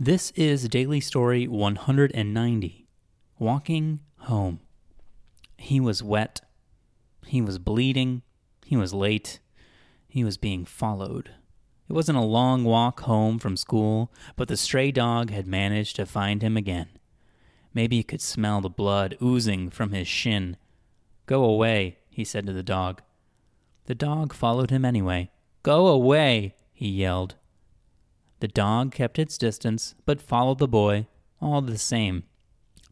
This is Daily Story 190 Walking Home. He was wet. He was bleeding. He was late. He was being followed. It wasn't a long walk home from school, but the stray dog had managed to find him again. Maybe he could smell the blood oozing from his shin. Go away, he said to the dog. The dog followed him anyway. Go away, he yelled. The dog kept its distance, but followed the boy all the same.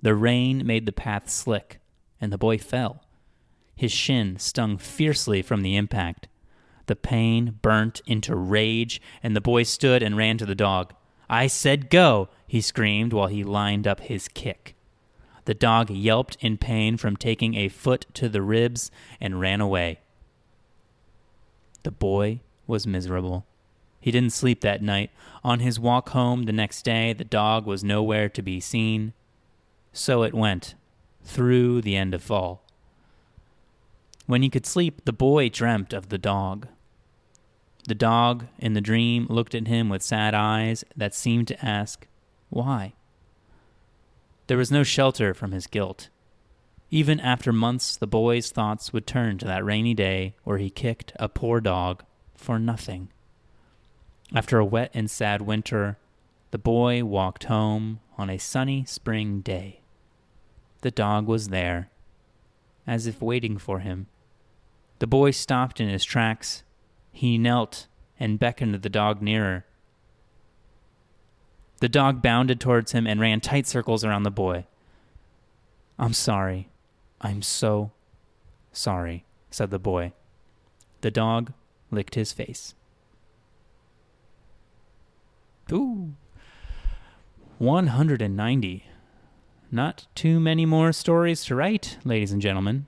The rain made the path slick, and the boy fell. His shin stung fiercely from the impact. The pain burnt into rage, and the boy stood and ran to the dog. I said go, he screamed while he lined up his kick. The dog yelped in pain from taking a foot to the ribs and ran away. The boy was miserable. He didn't sleep that night. On his walk home the next day, the dog was nowhere to be seen. So it went, through the end of fall. When he could sleep, the boy dreamt of the dog. The dog in the dream looked at him with sad eyes that seemed to ask, Why? There was no shelter from his guilt. Even after months, the boy's thoughts would turn to that rainy day where he kicked a poor dog for nothing. After a wet and sad winter, the boy walked home on a sunny spring day. The dog was there, as if waiting for him. The boy stopped in his tracks. He knelt and beckoned the dog nearer. The dog bounded towards him and ran tight circles around the boy. I'm sorry. I'm so sorry, said the boy. The dog licked his face. Ooh. 190. Not too many more stories to write, ladies and gentlemen.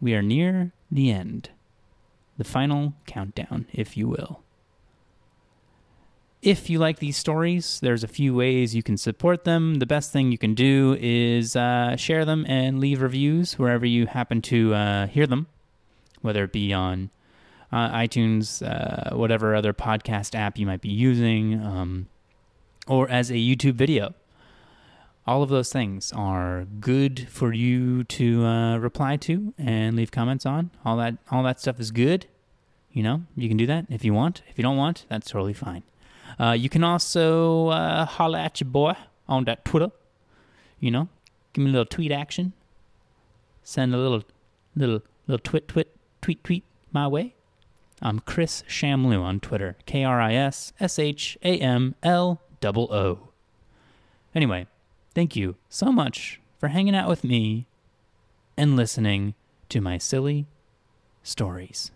We are near the end. The final countdown, if you will. If you like these stories, there's a few ways you can support them. The best thing you can do is uh, share them and leave reviews wherever you happen to uh, hear them, whether it be on uh, iTunes, uh, whatever other podcast app you might be using, um, or as a YouTube video. All of those things are good for you to uh, reply to and leave comments on. All that, all that stuff is good. You know, you can do that if you want. If you don't want, that's totally fine. Uh, you can also uh, holler at your boy on that Twitter. You know, give me a little tweet action. Send a little, little, little twit, twit, tweet, tweet my way. I'm Kris Shamloo on Twitter. K R I S S H A M L O. Anyway, thank you so much for hanging out with me and listening to my silly stories.